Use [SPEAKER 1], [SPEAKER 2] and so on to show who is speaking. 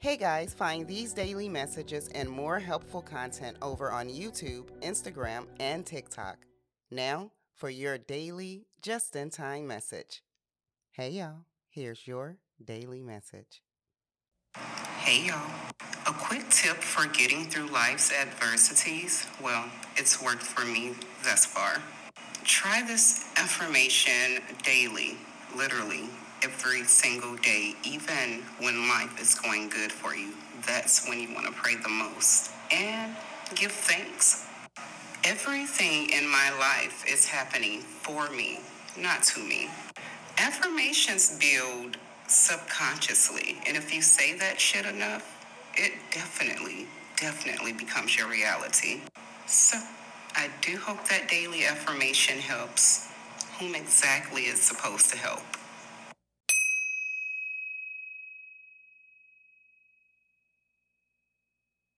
[SPEAKER 1] Hey guys, find these daily messages and more helpful content over on YouTube, Instagram, and TikTok. Now, for your daily, just in time message. Hey y'all, here's your daily message.
[SPEAKER 2] Hey y'all. A quick tip for getting through life's adversities. Well, it's worked for me thus far. Try this affirmation daily, literally every single day, even when life is going good for you. That's when you want to pray the most. And give thanks. Everything in my life is happening for me, not to me. Affirmations build subconsciously, and if you say that shit enough, it definitely, definitely becomes your reality. So, I do hope that daily affirmation helps whom exactly is supposed to help.